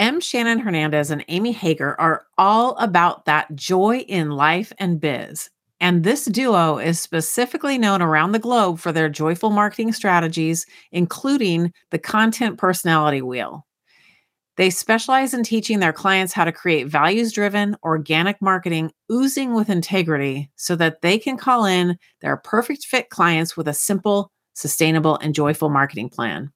M. Shannon Hernandez and Amy Hager are all about that joy in life and biz. And this duo is specifically known around the globe for their joyful marketing strategies, including the content personality wheel. They specialize in teaching their clients how to create values driven, organic marketing oozing with integrity so that they can call in their perfect fit clients with a simple, sustainable, and joyful marketing plan.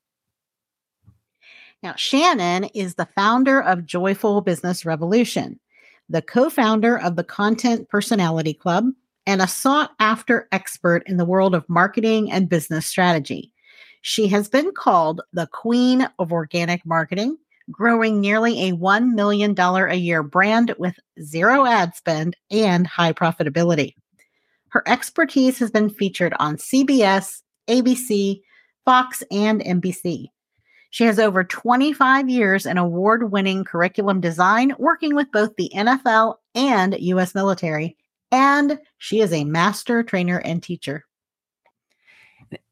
Now, Shannon is the founder of Joyful Business Revolution, the co founder of the Content Personality Club, and a sought after expert in the world of marketing and business strategy. She has been called the queen of organic marketing, growing nearly a $1 million a year brand with zero ad spend and high profitability. Her expertise has been featured on CBS, ABC, Fox, and NBC. She has over 25 years in award winning curriculum design, working with both the NFL and U.S. military, and she is a master trainer and teacher.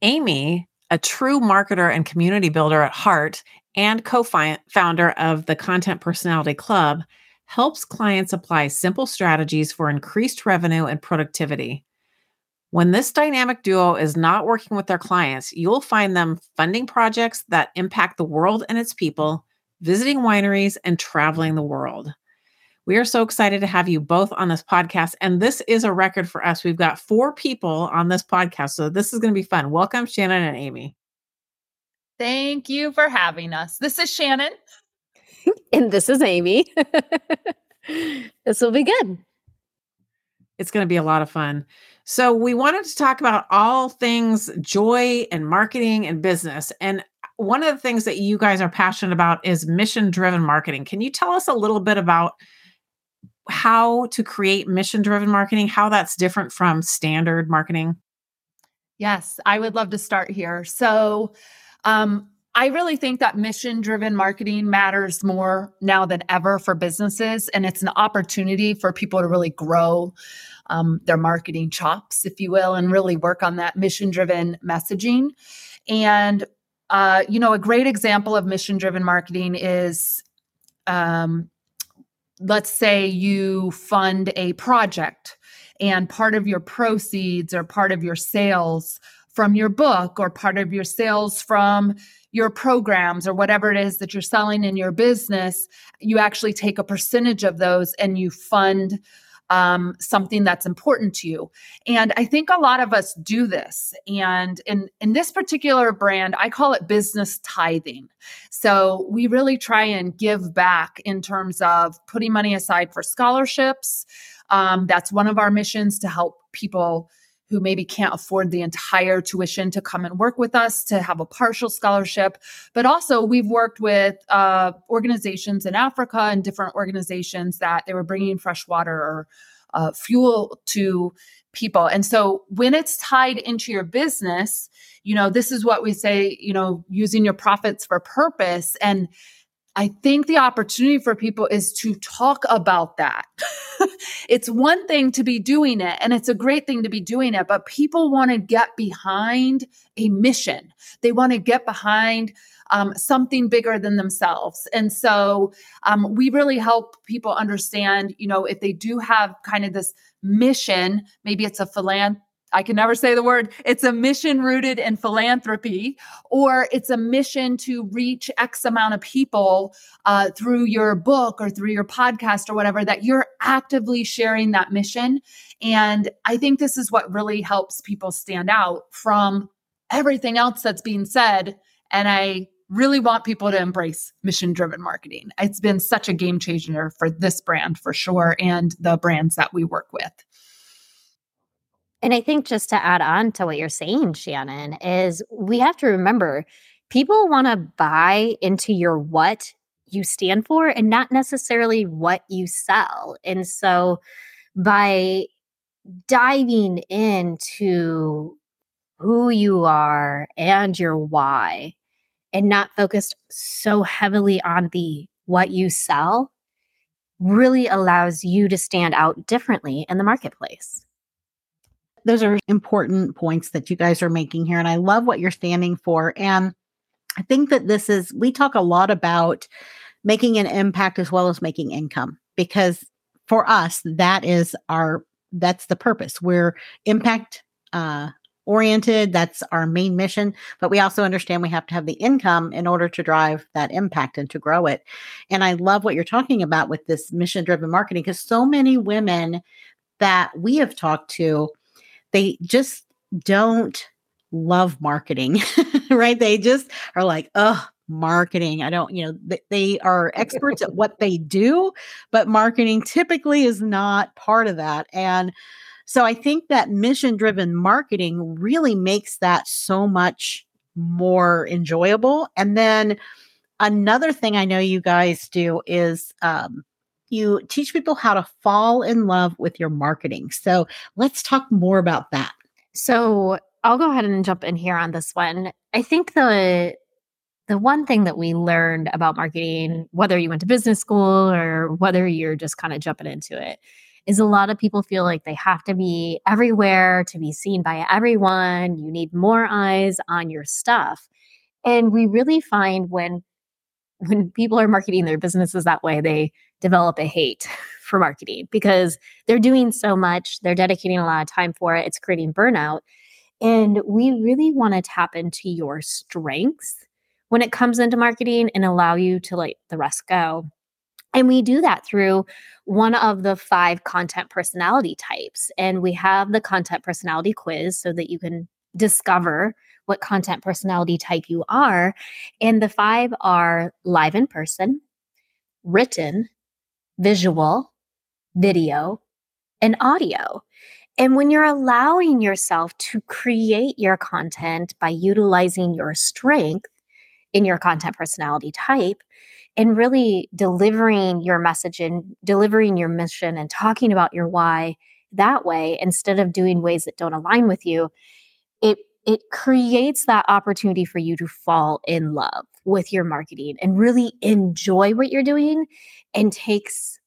Amy, a true marketer and community builder at heart, and co founder of the Content Personality Club, helps clients apply simple strategies for increased revenue and productivity. When this dynamic duo is not working with their clients, you'll find them funding projects that impact the world and its people, visiting wineries, and traveling the world. We are so excited to have you both on this podcast. And this is a record for us. We've got four people on this podcast. So this is going to be fun. Welcome, Shannon and Amy. Thank you for having us. This is Shannon. and this is Amy. this will be good. It's going to be a lot of fun. So, we wanted to talk about all things joy and marketing and business. And one of the things that you guys are passionate about is mission driven marketing. Can you tell us a little bit about how to create mission driven marketing, how that's different from standard marketing? Yes, I would love to start here. So, um, I really think that mission driven marketing matters more now than ever for businesses. And it's an opportunity for people to really grow um, their marketing chops, if you will, and really work on that mission driven messaging. And, uh, you know, a great example of mission driven marketing is um, let's say you fund a project and part of your proceeds or part of your sales from your book or part of your sales from your programs or whatever it is that you're selling in your business, you actually take a percentage of those and you fund um, something that's important to you. And I think a lot of us do this. And in, in this particular brand, I call it business tithing. So we really try and give back in terms of putting money aside for scholarships. Um, that's one of our missions to help people who maybe can't afford the entire tuition to come and work with us to have a partial scholarship. But also, we've worked with uh, organizations in Africa and different organizations that they were bringing fresh water or uh, fuel to people. And so, when it's tied into your business, you know, this is what we say, you know, using your profits for purpose. And I think the opportunity for people is to talk about that. it's one thing to be doing it, and it's a great thing to be doing it, but people want to get behind a mission. They want to get behind um, something bigger than themselves. And so um, we really help people understand, you know, if they do have kind of this mission, maybe it's a philanthropy I can never say the word. It's a mission rooted in philanthropy, or it's a mission to reach X amount of people uh, through your book or through your podcast or whatever, that you're actively sharing that mission. And I think this is what really helps people stand out from everything else that's being said. And I really want people to embrace mission driven marketing. It's been such a game changer for this brand for sure and the brands that we work with. And I think just to add on to what you're saying, Shannon, is we have to remember people want to buy into your what you stand for and not necessarily what you sell. And so by diving into who you are and your why and not focused so heavily on the what you sell really allows you to stand out differently in the marketplace those are important points that you guys are making here. And I love what you're standing for. And I think that this is, we talk a lot about making an impact as well as making income because for us, that is our, that's the purpose. We're impact, uh, oriented. That's our main mission. But we also understand we have to have the income in order to drive that impact and to grow it. And I love what you're talking about with this mission driven marketing because so many women that we have talked to they just don't love marketing, right? They just are like, oh, marketing. I don't, you know, th- they are experts at what they do, but marketing typically is not part of that. And so I think that mission driven marketing really makes that so much more enjoyable. And then another thing I know you guys do is um, you teach people how to fall in love with your marketing. So let's talk more about that. So I'll go ahead and jump in here on this one. I think the the one thing that we learned about marketing, whether you went to business school or whether you're just kind of jumping into it, is a lot of people feel like they have to be everywhere to be seen by everyone. You need more eyes on your stuff. And we really find when when people are marketing their businesses that way, they develop a hate for marketing because they're doing so much, they're dedicating a lot of time for it, it's creating burnout. And we really want to tap into your strengths when it comes into marketing and allow you to let the rest go. And we do that through one of the five content personality types. And we have the content personality quiz so that you can discover what content personality type you are. And the five are live in person, written, visual, video, and audio. And when you're allowing yourself to create your content by utilizing your strength in your content personality type and really delivering your message and delivering your mission and talking about your why that way instead of doing ways that don't align with you, it it creates that opportunity for you to fall in love with your marketing and really enjoy what you're doing and takes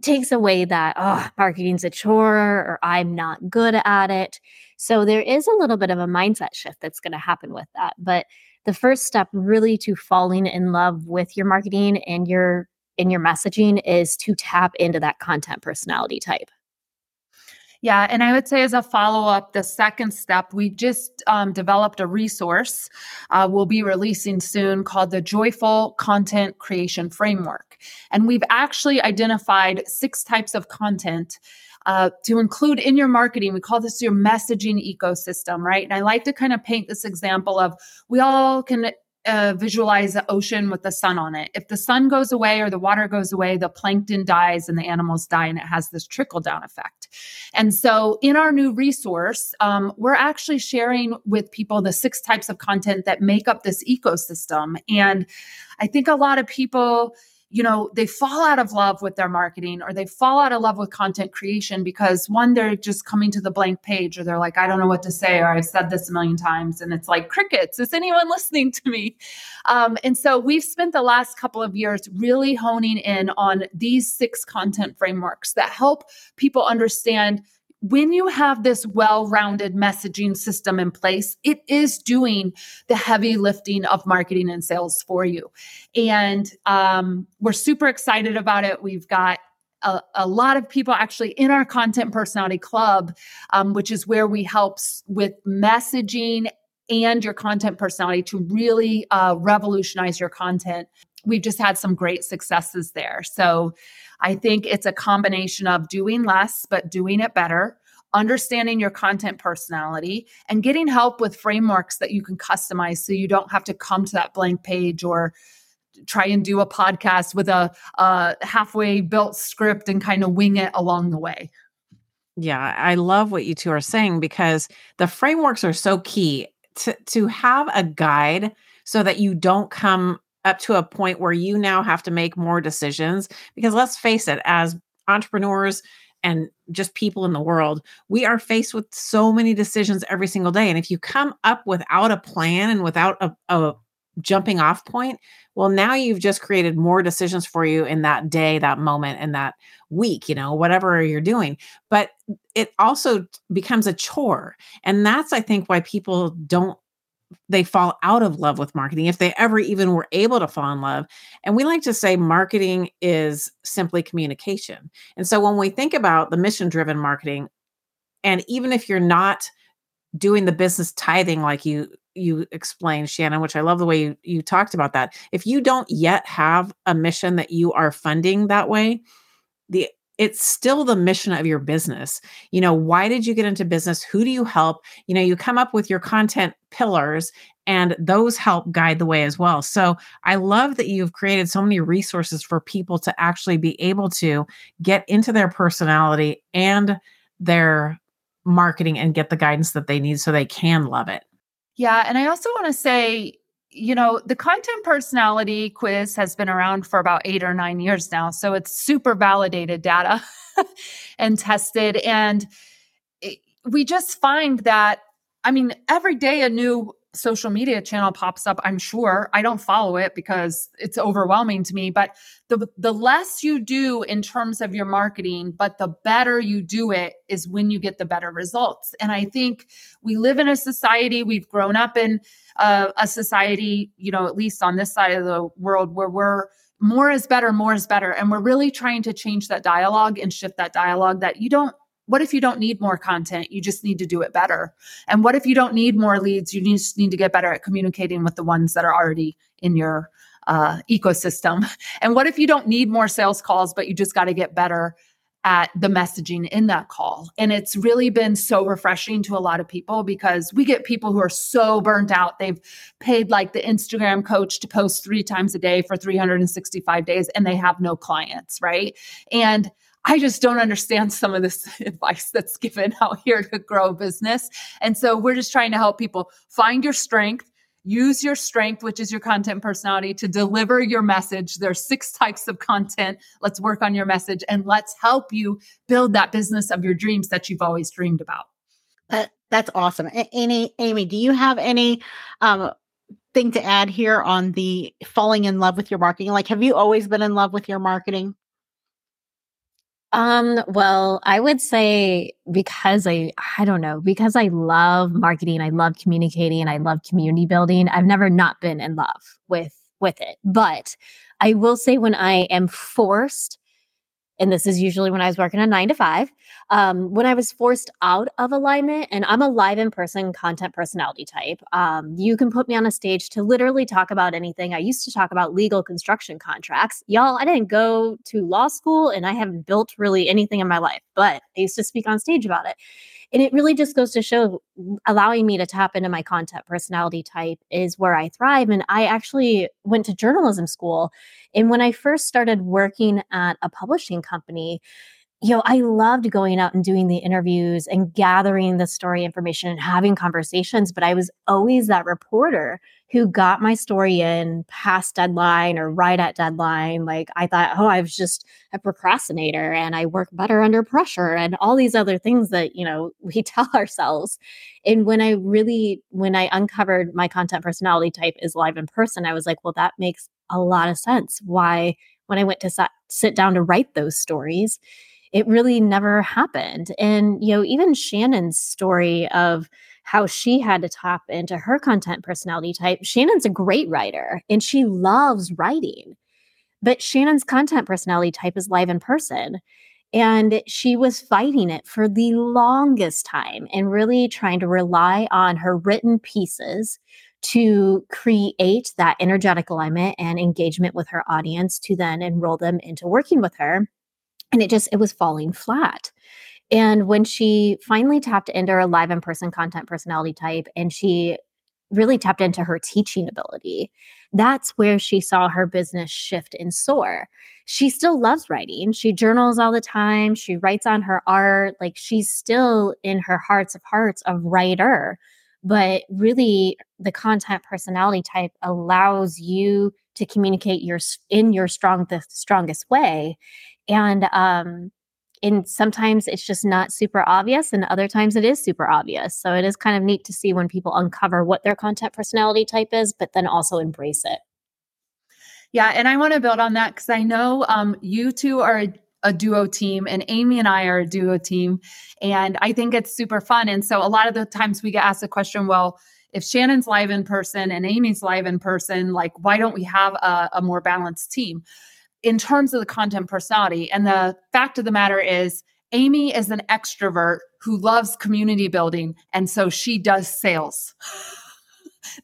takes away that oh marketing's a chore or i'm not good at it. So there is a little bit of a mindset shift that's going to happen with that but the first step really to falling in love with your marketing and your in your messaging is to tap into that content personality type yeah. And I would say, as a follow up, the second step, we just um, developed a resource uh, we'll be releasing soon called the Joyful Content Creation Framework. And we've actually identified six types of content. Uh, to include in your marketing. We call this your messaging ecosystem, right? And I like to kind of paint this example of we all can uh, visualize the ocean with the sun on it. If the sun goes away or the water goes away, the plankton dies and the animals die, and it has this trickle down effect. And so, in our new resource, um, we're actually sharing with people the six types of content that make up this ecosystem. And I think a lot of people, you know, they fall out of love with their marketing or they fall out of love with content creation because one, they're just coming to the blank page or they're like, I don't know what to say, or I've said this a million times. And it's like, crickets, is anyone listening to me? Um, and so we've spent the last couple of years really honing in on these six content frameworks that help people understand when you have this well rounded messaging system in place, it is doing the heavy lifting of marketing and sales for you. And um, we're super excited about it. We've got a, a, lot of people actually in our content personality club, um, which is where we help with messaging and your content personality to really uh, revolutionize your content. We've just had some great successes there. So I think it's a combination of doing less, but doing it better, understanding your content personality, and getting help with frameworks that you can customize so you don't have to come to that blank page or try and do a podcast with a, a halfway built script and kind of wing it along the way. Yeah, I love what you two are saying because the frameworks are so key to to have a guide so that you don't come up to a point where you now have to make more decisions because let's face it as entrepreneurs and just people in the world we are faced with so many decisions every single day. And if you come up without a plan and without a, a jumping off point well now you've just created more decisions for you in that day that moment and that week you know whatever you're doing. But it also becomes a chore. And that's i think why people don't they fall out of love with marketing if they ever even were able to fall in love and we like to say marketing is simply communication. And so when we think about the mission driven marketing and even if you're not doing the business tithing like you you explained shannon which i love the way you, you talked about that if you don't yet have a mission that you are funding that way the it's still the mission of your business. You know, why did you get into business? Who do you help? You know, you come up with your content pillars and those help guide the way as well. So I love that you've created so many resources for people to actually be able to get into their personality and their marketing and get the guidance that they need so they can love it. Yeah. And I also want to say, you know, the content personality quiz has been around for about eight or nine years now. So it's super validated data and tested. And we just find that, I mean, every day a new social media channel pops up, I'm sure. I don't follow it because it's overwhelming to me, but the the less you do in terms of your marketing, but the better you do it is when you get the better results. And I think we live in a society, we've grown up in a society, you know, at least on this side of the world where we're more is better, more is better. And we're really trying to change that dialogue and shift that dialogue that you don't what if you don't need more content? You just need to do it better. And what if you don't need more leads? You just need to get better at communicating with the ones that are already in your uh, ecosystem. And what if you don't need more sales calls, but you just got to get better at the messaging in that call? And it's really been so refreshing to a lot of people because we get people who are so burnt out. They've paid like the Instagram coach to post three times a day for 365 days and they have no clients, right? And I just don't understand some of this advice that's given out here to grow a business. And so we're just trying to help people find your strength, use your strength, which is your content personality, to deliver your message. There's six types of content. Let's work on your message and let's help you build that business of your dreams that you've always dreamed about. Uh, that's awesome. Amy, Amy, do you have any um, thing to add here on the falling in love with your marketing? Like, have you always been in love with your marketing? Um, well, I would say because I I don't know, because I love marketing, I love communicating, I love community building. I've never not been in love with with it. But I will say when I am forced and this is usually when I was working a nine to five, um, when I was forced out of alignment, and I'm a live in person content personality type. Um, you can put me on a stage to literally talk about anything. I used to talk about legal construction contracts. Y'all, I didn't go to law school and I haven't built really anything in my life, but I used to speak on stage about it. And it really just goes to show allowing me to tap into my content personality type is where I thrive. And I actually went to journalism school. And when I first started working at a publishing company, you know, I loved going out and doing the interviews and gathering the story information and having conversations, but I was always that reporter who got my story in past deadline or right at deadline. Like I thought, oh, I was just a procrastinator and I work better under pressure and all these other things that, you know, we tell ourselves. And when I really, when I uncovered my content personality type is live in person, I was like, well, that makes a lot of sense. Why, when I went to sit, sit down to write those stories, it really never happened. And, you know, even Shannon's story of how she had to tap into her content personality type, Shannon's a great writer and she loves writing. But Shannon's content personality type is live in person. And she was fighting it for the longest time and really trying to rely on her written pieces to create that energetic alignment and engagement with her audience to then enroll them into working with her. And it just, it was falling flat. And when she finally tapped into her live in person content personality type and she really tapped into her teaching ability. That's where she saw her business shift and soar. She still loves writing. She journals all the time. She writes on her art. Like she's still in her hearts of hearts a writer. But really, the content personality type allows you to communicate your in your strong the strongest way. And um, and sometimes it's just not super obvious and other times it is super obvious. So it is kind of neat to see when people uncover what their content personality type is but then also embrace it. Yeah and i want to build on that because i know um, you two are a, a duo team and amy and i are a duo team and i think it's super fun. And so a lot of the times we get asked the question well if shannon's live in person and amy's live in person like why don't we have a, a more balanced team in terms of the content personality. And the fact of the matter is, Amy is an extrovert who loves community building. And so she does sales.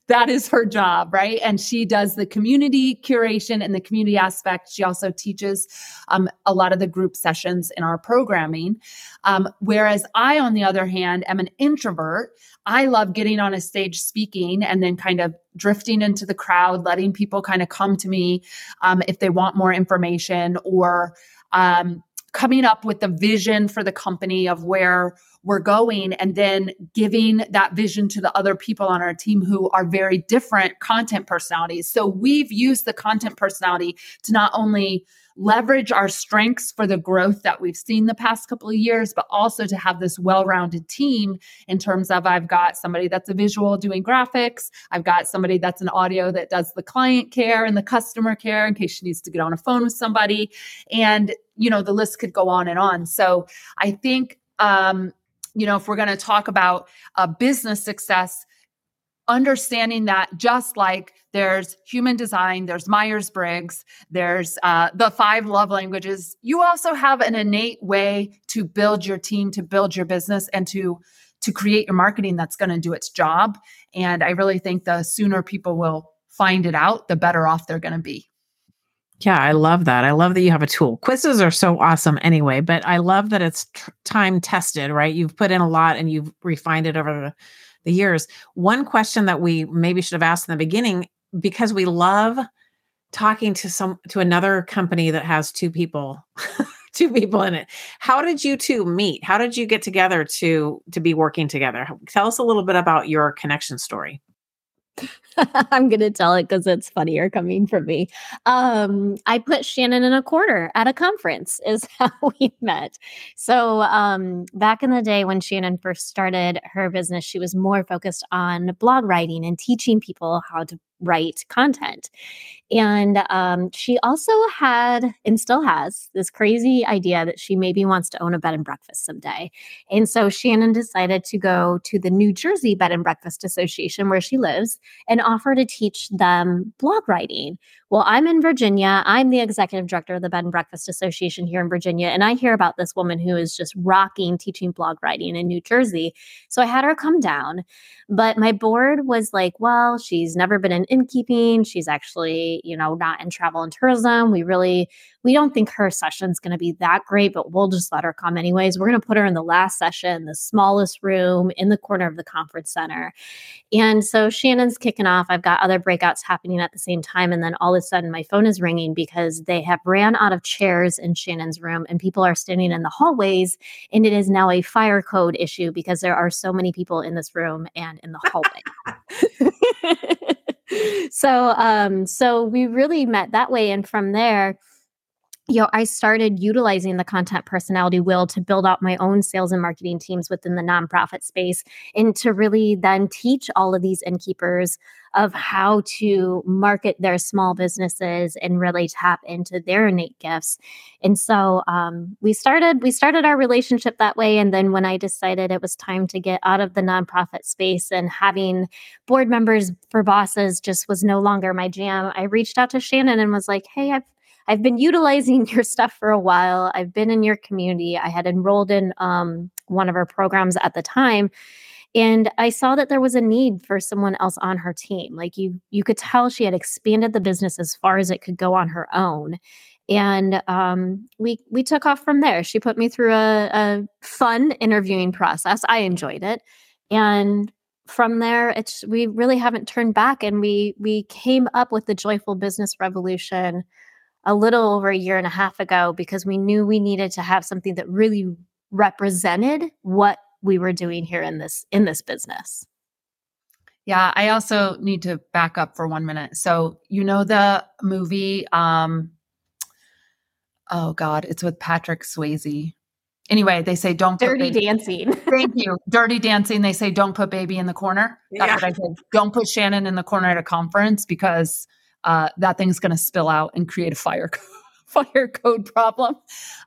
That is her job, right? And she does the community curation and the community aspect. She also teaches um, a lot of the group sessions in our programming. Um, whereas I, on the other hand, am an introvert. I love getting on a stage speaking and then kind of drifting into the crowd, letting people kind of come to me um, if they want more information or um, coming up with the vision for the company of where we're going and then giving that vision to the other people on our team who are very different content personalities. So we've used the content personality to not only leverage our strengths for the growth that we've seen the past couple of years, but also to have this well rounded team in terms of I've got somebody that's a visual doing graphics, I've got somebody that's an audio that does the client care and the customer care in case she needs to get on a phone with somebody. And, you know, the list could go on and on. So I think, um, you know, if we're going to talk about a business success, understanding that just like there's human design, there's Myers Briggs, there's uh, the five love languages, you also have an innate way to build your team, to build your business, and to to create your marketing that's going to do its job. And I really think the sooner people will find it out, the better off they're going to be. Yeah, I love that. I love that you have a tool. Quizzes are so awesome anyway, but I love that it's time tested, right? You've put in a lot and you've refined it over the the years. One question that we maybe should have asked in the beginning, because we love talking to some to another company that has two people, two people in it. How did you two meet? How did you get together to to be working together? Tell us a little bit about your connection story. I'm going to tell it because it's funnier coming from me. Um, I put Shannon in a quarter at a conference, is how we met. So, um, back in the day when Shannon first started her business, she was more focused on blog writing and teaching people how to write content. And um, she also had and still has this crazy idea that she maybe wants to own a bed and breakfast someday. And so Shannon decided to go to the New Jersey Bed and Breakfast Association where she lives and offer to teach them blog writing. Well, I'm in Virginia. I'm the executive director of the Bed and Breakfast Association here in Virginia. And I hear about this woman who is just rocking teaching blog writing in New Jersey. So I had her come down. But my board was like, well, she's never been in innkeeping. She's actually, you know, not in travel and tourism. We really, we don't think her session's going to be that great, but we'll just let her come anyways. We're going to put her in the last session, the smallest room in the corner of the conference center. And so Shannon's kicking off. I've got other breakouts happening at the same time. And then all of a sudden my phone is ringing because they have ran out of chairs in Shannon's room and people are standing in the hallways. And it is now a fire code issue because there are so many people in this room and in the hallway. so um so we really met that way and from there you know, I started utilizing the content personality wheel to build out my own sales and marketing teams within the nonprofit space and to really then teach all of these innkeepers of how to market their small businesses and really tap into their innate gifts. And so um, we started we started our relationship that way. And then when I decided it was time to get out of the nonprofit space and having board members for bosses just was no longer my jam, I reached out to Shannon and was like, "Hey, I've I've been utilizing your stuff for a while. I've been in your community. I had enrolled in um, one of our programs at the time and i saw that there was a need for someone else on her team like you you could tell she had expanded the business as far as it could go on her own and um, we we took off from there she put me through a, a fun interviewing process i enjoyed it and from there it's we really haven't turned back and we we came up with the joyful business revolution a little over a year and a half ago because we knew we needed to have something that really represented what we were doing here in this in this business. Yeah, I also need to back up for one minute. So, you know the movie um oh god, it's with Patrick Swayze. Anyway, they say don't dirty dancing. Thank you. Dirty dancing. They say don't put baby in the corner. That's yeah. what I said. Don't put Shannon in the corner at a conference because uh, that thing's going to spill out and create a fire fire code problem.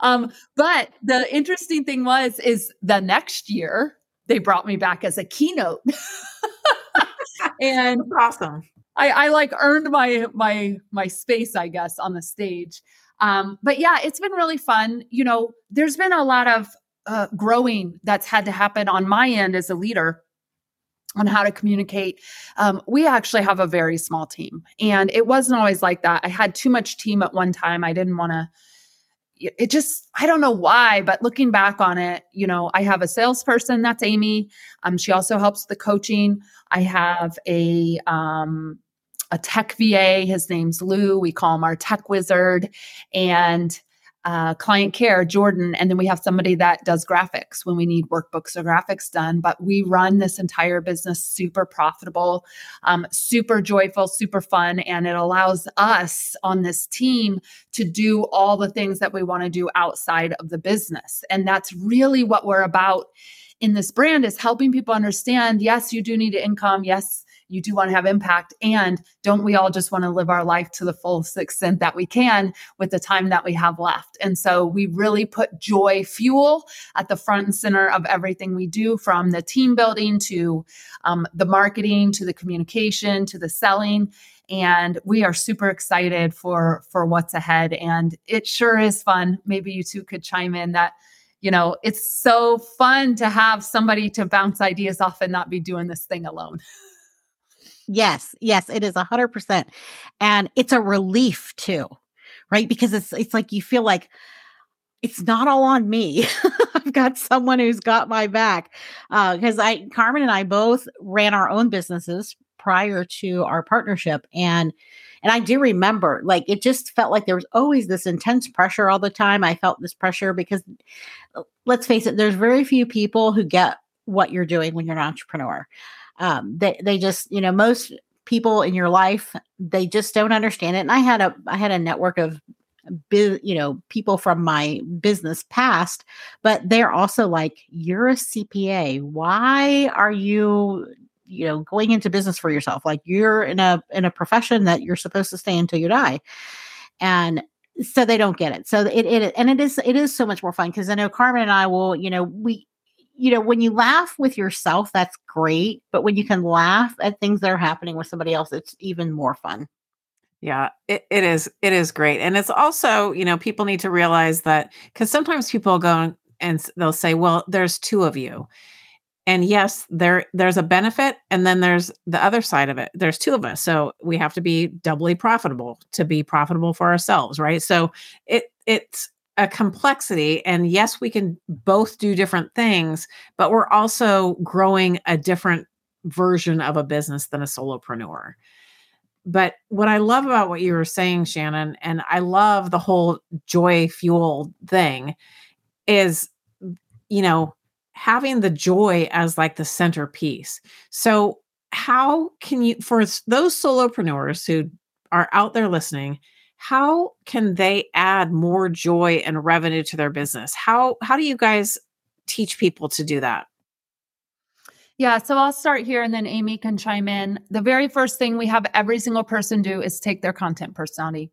Um, but the interesting thing was, is the next year they brought me back as a keynote. and That's awesome. I, I like earned my my my space, I guess, on the stage. Um, but yeah, it's been really fun. You know, there's been a lot of uh, growing that's had to happen on my end as a leader on how to communicate. Um, we actually have a very small team, and it wasn't always like that. I had too much team at one time. I didn't want to. It just, I don't know why, but looking back on it, you know, I have a salesperson that's Amy. Um, she also helps the coaching. I have a um, a tech VA. His name's Lou. We call him our tech wizard, and uh, client care, Jordan, and then we have somebody that does graphics when we need workbooks or graphics done. But we run this entire business super profitable, um, super joyful, super fun, and it allows us on this team to do all the things that we want to do outside of the business. And that's really what we're about in this brand is helping people understand yes you do need income yes you do want to have impact. And don't we all just want to live our life to the fullest extent that we can with the time that we have left? And so we really put joy fuel at the front and center of everything we do from the team building to um, the marketing to the communication to the selling and we are super excited for for what's ahead and it sure is fun maybe you two could chime in that you know it's so fun to have somebody to bounce ideas off and not be doing this thing alone Yes, yes, it is a hundred percent. And it's a relief too, right? Because it's it's like you feel like it's not all on me. I've got someone who's got my back. Uh, because I Carmen and I both ran our own businesses prior to our partnership. And and I do remember like it just felt like there was always this intense pressure all the time. I felt this pressure because uh, let's face it, there's very few people who get what you're doing when you're an entrepreneur um, they they just you know most people in your life they just don't understand it. And i had a i had a network of you know people from my business past but they're also like you're a cpa why are you you know going into business for yourself? Like you're in a in a profession that you're supposed to stay until you die. And so they don't get it. So it, it and it is it is so much more fun because i know carmen and i will you know we you know, when you laugh with yourself, that's great. But when you can laugh at things that are happening with somebody else, it's even more fun. Yeah, it, it is. It is great. And it's also, you know, people need to realize that because sometimes people go and they'll say, well, there's two of you. And yes, there there's a benefit and then there's the other side of it. There's two of us. So we have to be doubly profitable to be profitable for ourselves, right? So it it's a complexity and yes we can both do different things but we're also growing a different version of a business than a solopreneur. But what i love about what you were saying shannon and i love the whole joy fuel thing is you know having the joy as like the centerpiece. So how can you for those solopreneurs who are out there listening how can they add more joy and revenue to their business? How how do you guys teach people to do that? Yeah, so I'll start here and then Amy can chime in. The very first thing we have every single person do is take their content personality,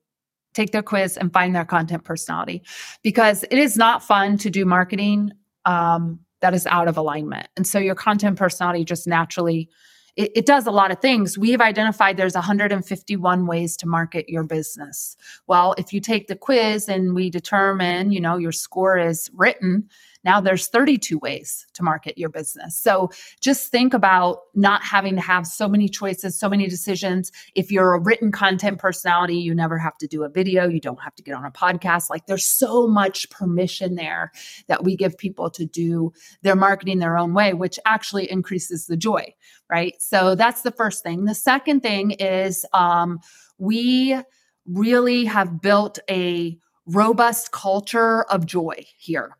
take their quiz and find their content personality because it is not fun to do marketing um, that is out of alignment. And so your content personality just naturally it, it, does a lot of things. We've identified there's 151 ways to market your business. Well, if you take the quiz and we determine, you know, your score is written, now there's 32 ways to market your business. So just think about not having to have so many choices, so many decisions. If you're a written content personality, you never have to do a video, you don't have to get on a podcast. Like there's so much permission there that we give people to do their marketing their own way, which actually increases the joy, right? So that's the first thing. The second thing is um, we really have built a robust culture of joy here.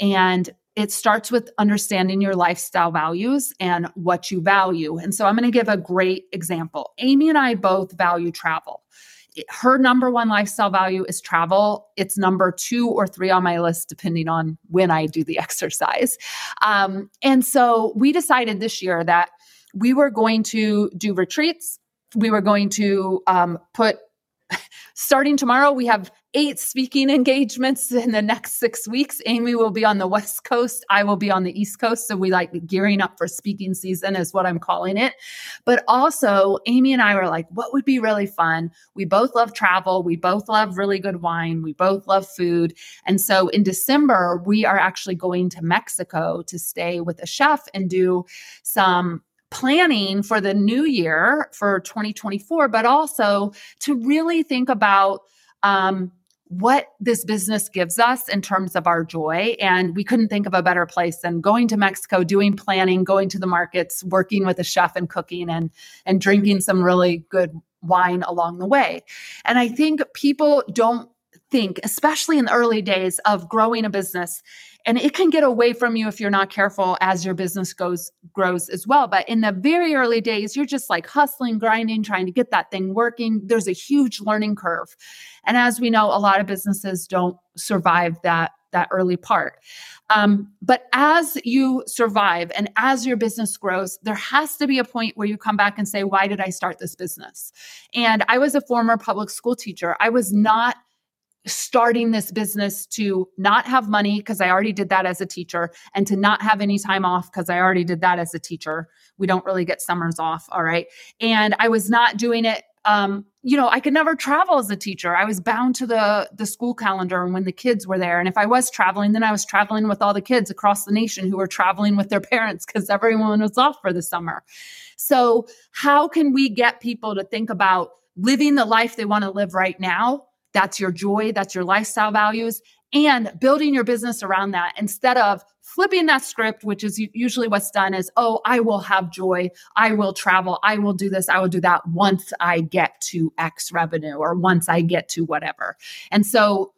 And it starts with understanding your lifestyle values and what you value. And so I'm going to give a great example. Amy and I both value travel. Her number one lifestyle value is travel. It's number two or three on my list, depending on when I do the exercise. Um, and so we decided this year that we were going to do retreats. We were going to um, put starting tomorrow, we have eight speaking engagements in the next six weeks. Amy will be on the West Coast. I will be on the East Coast. So we like gearing up for speaking season, is what I'm calling it. But also, Amy and I were like, what would be really fun? We both love travel. We both love really good wine. We both love food. And so in December, we are actually going to Mexico to stay with a chef and do some planning for the new year for 2024, but also to really think about um, what this business gives us in terms of our joy. And we couldn't think of a better place than going to Mexico, doing planning, going to the markets, working with a chef and cooking and, and drinking some really good wine along the way. And I think people don't think, especially in the early days of growing a business, and it can get away from you if you're not careful as your business goes grows as well. But in the very early days you're just like hustling grinding trying to get that thing working. There's a huge learning curve. And as we know a lot of businesses don't survive that that early part. Um, but as you survive and as your business grows there has to be a point where you come back and say why did i start this business? And i was a former public school teacher. I was not starting this business to not have money because I already did that as a teacher and to not have any time off because I already did that as a teacher. We don't really get summers off. All right. And I was not doing it. Um, you know, I could never travel as a teacher. I was bound to the the school calendar and when the kids were there. And if I was traveling, then I was traveling with all the kids across the nation who were traveling with their parents because everyone was off for the summer. So, how can we get people to think about living the life they want to live right now that's your joy, that's your lifestyle values, and building your business around that instead of flipping that script, which is usually what's done is, oh, I will have joy. I will travel. I will do this. I will do that once I get to X revenue or once I get to whatever. And so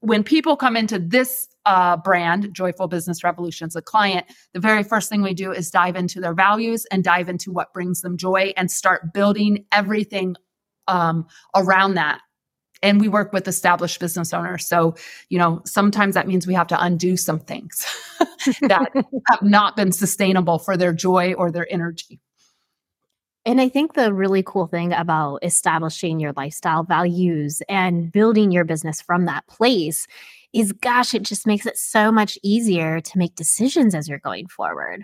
when people come into this uh, brand, Joyful Business Revolutions, a client, the very first thing we do is dive into their values and dive into what brings them joy and start building everything um, around that and we work with established business owners so you know sometimes that means we have to undo some things that have not been sustainable for their joy or their energy and I think the really cool thing about establishing your lifestyle values and building your business from that place is, gosh, it just makes it so much easier to make decisions as you're going forward.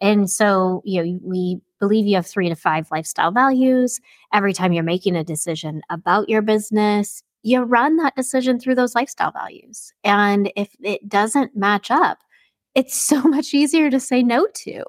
And so, you know, we believe you have three to five lifestyle values. Every time you're making a decision about your business, you run that decision through those lifestyle values. And if it doesn't match up, it's so much easier to say no to.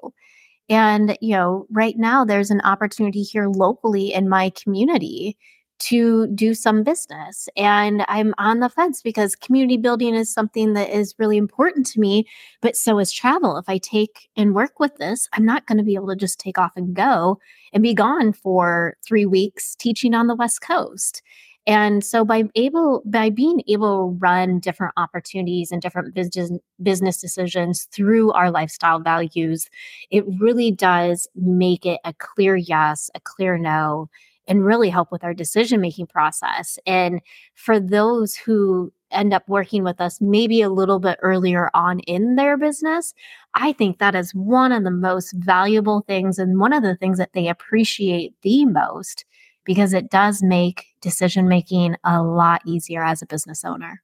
And, you know, right now there's an opportunity here locally in my community to do some business. And I'm on the fence because community building is something that is really important to me, but so is travel. If I take and work with this, I'm not going to be able to just take off and go and be gone for three weeks teaching on the West Coast. And so by able by being able to run different opportunities and different business business decisions through our lifestyle values, it really does make it a clear yes, a clear no, and really help with our decision making process. And for those who end up working with us maybe a little bit earlier on in their business, I think that is one of the most valuable things and one of the things that they appreciate the most because it does make decision making a lot easier as a business owner.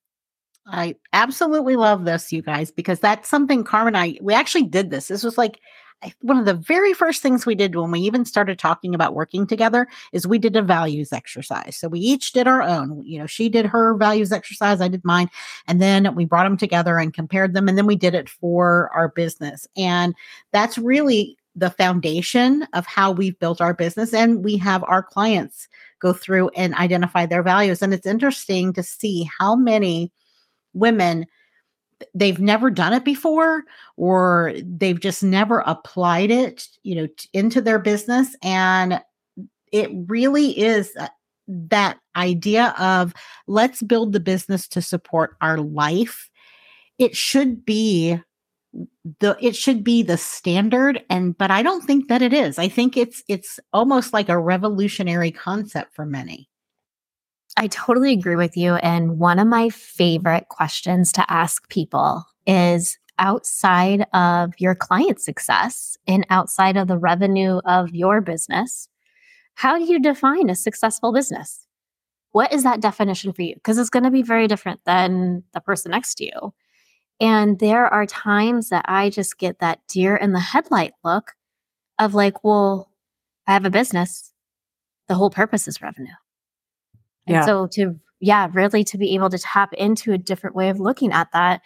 I absolutely love this, you guys, because that's something Carmen and I, we actually did this. This was like one of the very first things we did when we even started talking about working together is we did a values exercise. So we each did our own. You know, she did her values exercise, I did mine, and then we brought them together and compared them and then we did it for our business. And that's really the foundation of how we've built our business and we have our clients go through and identify their values and it's interesting to see how many women they've never done it before or they've just never applied it you know t- into their business and it really is uh, that idea of let's build the business to support our life. It should be the it should be the standard and but i don't think that it is. I think it's it's almost like a revolutionary concept for many I totally agree with you. And one of my favorite questions to ask people is outside of your client success and outside of the revenue of your business, how do you define a successful business? What is that definition for you? Because it's going to be very different than the person next to you. And there are times that I just get that deer in the headlight look of like, well, I have a business. The whole purpose is revenue. And yeah. so to, yeah, really to be able to tap into a different way of looking at that.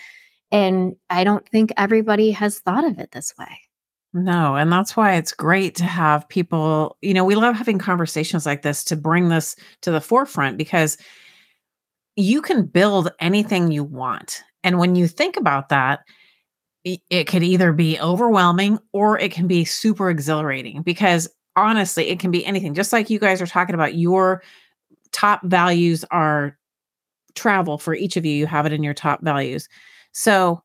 And I don't think everybody has thought of it this way. No, and that's why it's great to have people, you know, we love having conversations like this to bring this to the forefront because you can build anything you want. And when you think about that, it could either be overwhelming or it can be super exhilarating because honestly, it can be anything. Just like you guys are talking about your top values are travel for each of you. You have it in your top values. So,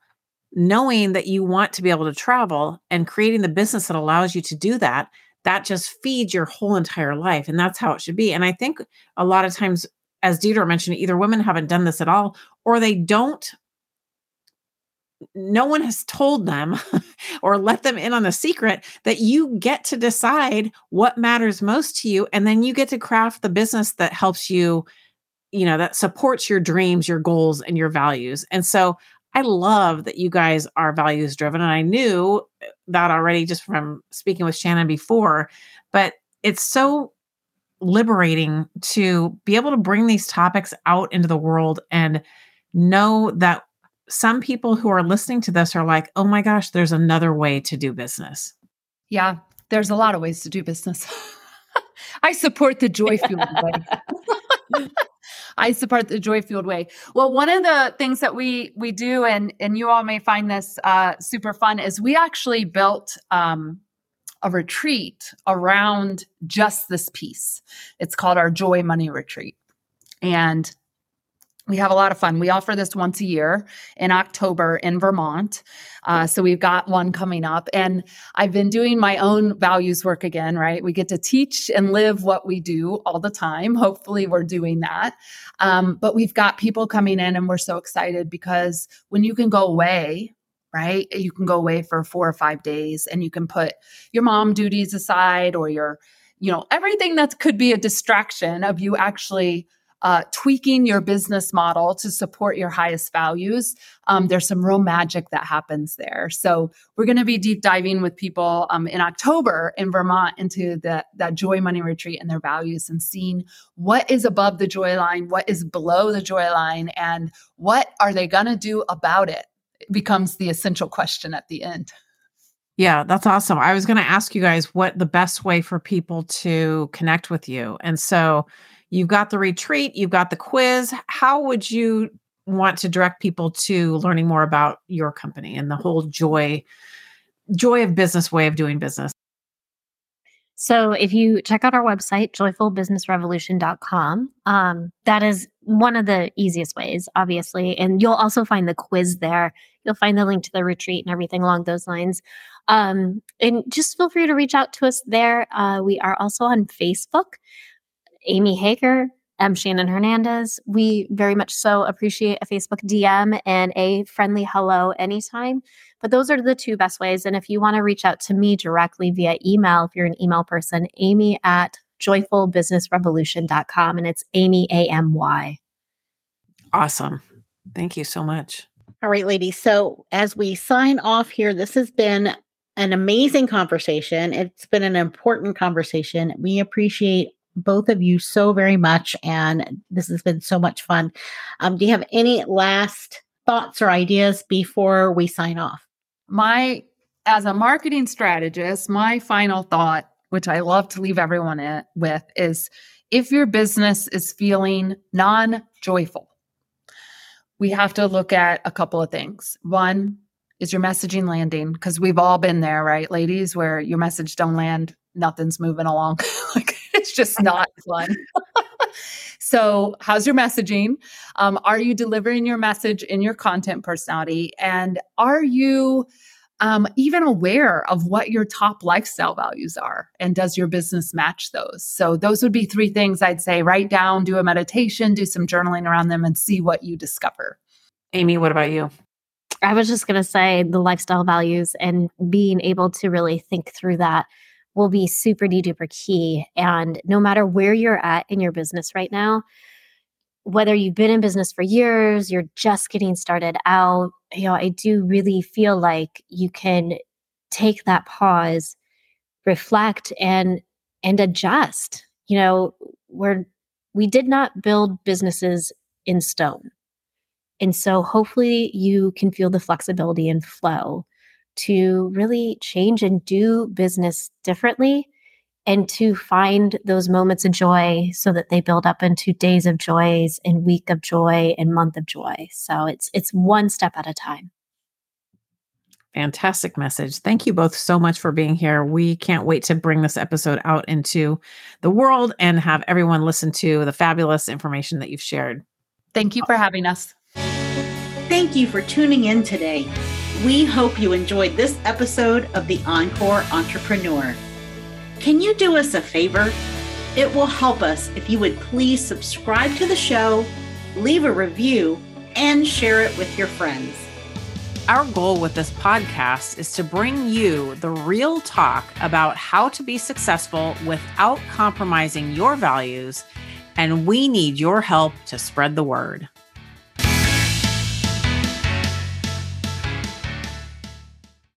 knowing that you want to be able to travel and creating the business that allows you to do that, that just feeds your whole entire life. And that's how it should be. And I think a lot of times, as Deidre mentioned, either women haven't done this at all or they don't no one has told them or let them in on the secret that you get to decide what matters most to you and then you get to craft the business that helps you you know that supports your dreams your goals and your values. And so i love that you guys are values driven and i knew uh, that already just from speaking with shannon before but it's so liberating to be able to bring these topics out into the world and know that some people who are listening to this are like, oh my gosh, there's another way to do business. Yeah, there's a lot of ways to do business. I support the joy fueled way. I support the joy fueled way. Well, one of the things that we we do, and and you all may find this uh, super fun, is we actually built um, a retreat around just this piece. It's called our Joy Money Retreat, and we have a lot of fun. We offer this once a year in October in Vermont. Uh, so we've got one coming up. And I've been doing my own values work again, right? We get to teach and live what we do all the time. Hopefully, we're doing that. Um, but we've got people coming in, and we're so excited because when you can go away, right? You can go away for four or five days and you can put your mom duties aside or your, you know, everything that could be a distraction of you actually uh, tweaking your business model to support your highest values, um, there's some real magic that happens there. So we're going to be deep diving with people um, in October in Vermont into the, that joy money retreat and their values and seeing what is above the joy line, what is below the joy line, and what are they going to do about it, it becomes the essential question at the end. Yeah, that's awesome. I was going to ask you guys what the best way for people to connect with you. And so You've got the retreat, you've got the quiz. How would you want to direct people to learning more about your company and the whole joy joy of business way of doing business? So if you check out our website, joyfulbusinessrevolution.com, um, that is one of the easiest ways, obviously. And you'll also find the quiz there. You'll find the link to the retreat and everything along those lines. Um, and just feel free to reach out to us there. Uh, we are also on Facebook. Amy Hager, M. Shannon Hernandez. We very much so appreciate a Facebook DM and a friendly hello anytime. But those are the two best ways. And if you want to reach out to me directly via email, if you're an email person, amy at joyfulbusinessrevolution.com. And it's Amy, A M Y. Awesome. Thank you so much. All right, ladies. So as we sign off here, this has been an amazing conversation. It's been an important conversation. We appreciate both of you so very much. And this has been so much fun. Um, do you have any last thoughts or ideas before we sign off? My, as a marketing strategist, my final thought, which I love to leave everyone in, with, is if your business is feeling non joyful, we have to look at a couple of things. One, is your messaging landing? Because we've all been there, right, ladies, where your message don't land, nothing's moving along. like it's just not fun. so, how's your messaging? Um, are you delivering your message in your content personality? And are you um, even aware of what your top lifestyle values are? And does your business match those? So, those would be three things I'd say write down, do a meditation, do some journaling around them, and see what you discover. Amy, what about you? I was just going to say the lifestyle values and being able to really think through that will be super duper key. And no matter where you're at in your business right now, whether you've been in business for years, you're just getting started out, you know, I do really feel like you can take that pause, reflect and and adjust. You know, we're we did not build businesses in stone. And so hopefully you can feel the flexibility and flow to really change and do business differently and to find those moments of joy so that they build up into days of joys and week of joy and month of joy. So it's it's one step at a time. Fantastic message. Thank you both so much for being here. We can't wait to bring this episode out into the world and have everyone listen to the fabulous information that you've shared. Thank you for having us. Thank you for tuning in today. We hope you enjoyed this episode of The Encore Entrepreneur. Can you do us a favor? It will help us if you would please subscribe to the show, leave a review, and share it with your friends. Our goal with this podcast is to bring you the real talk about how to be successful without compromising your values, and we need your help to spread the word.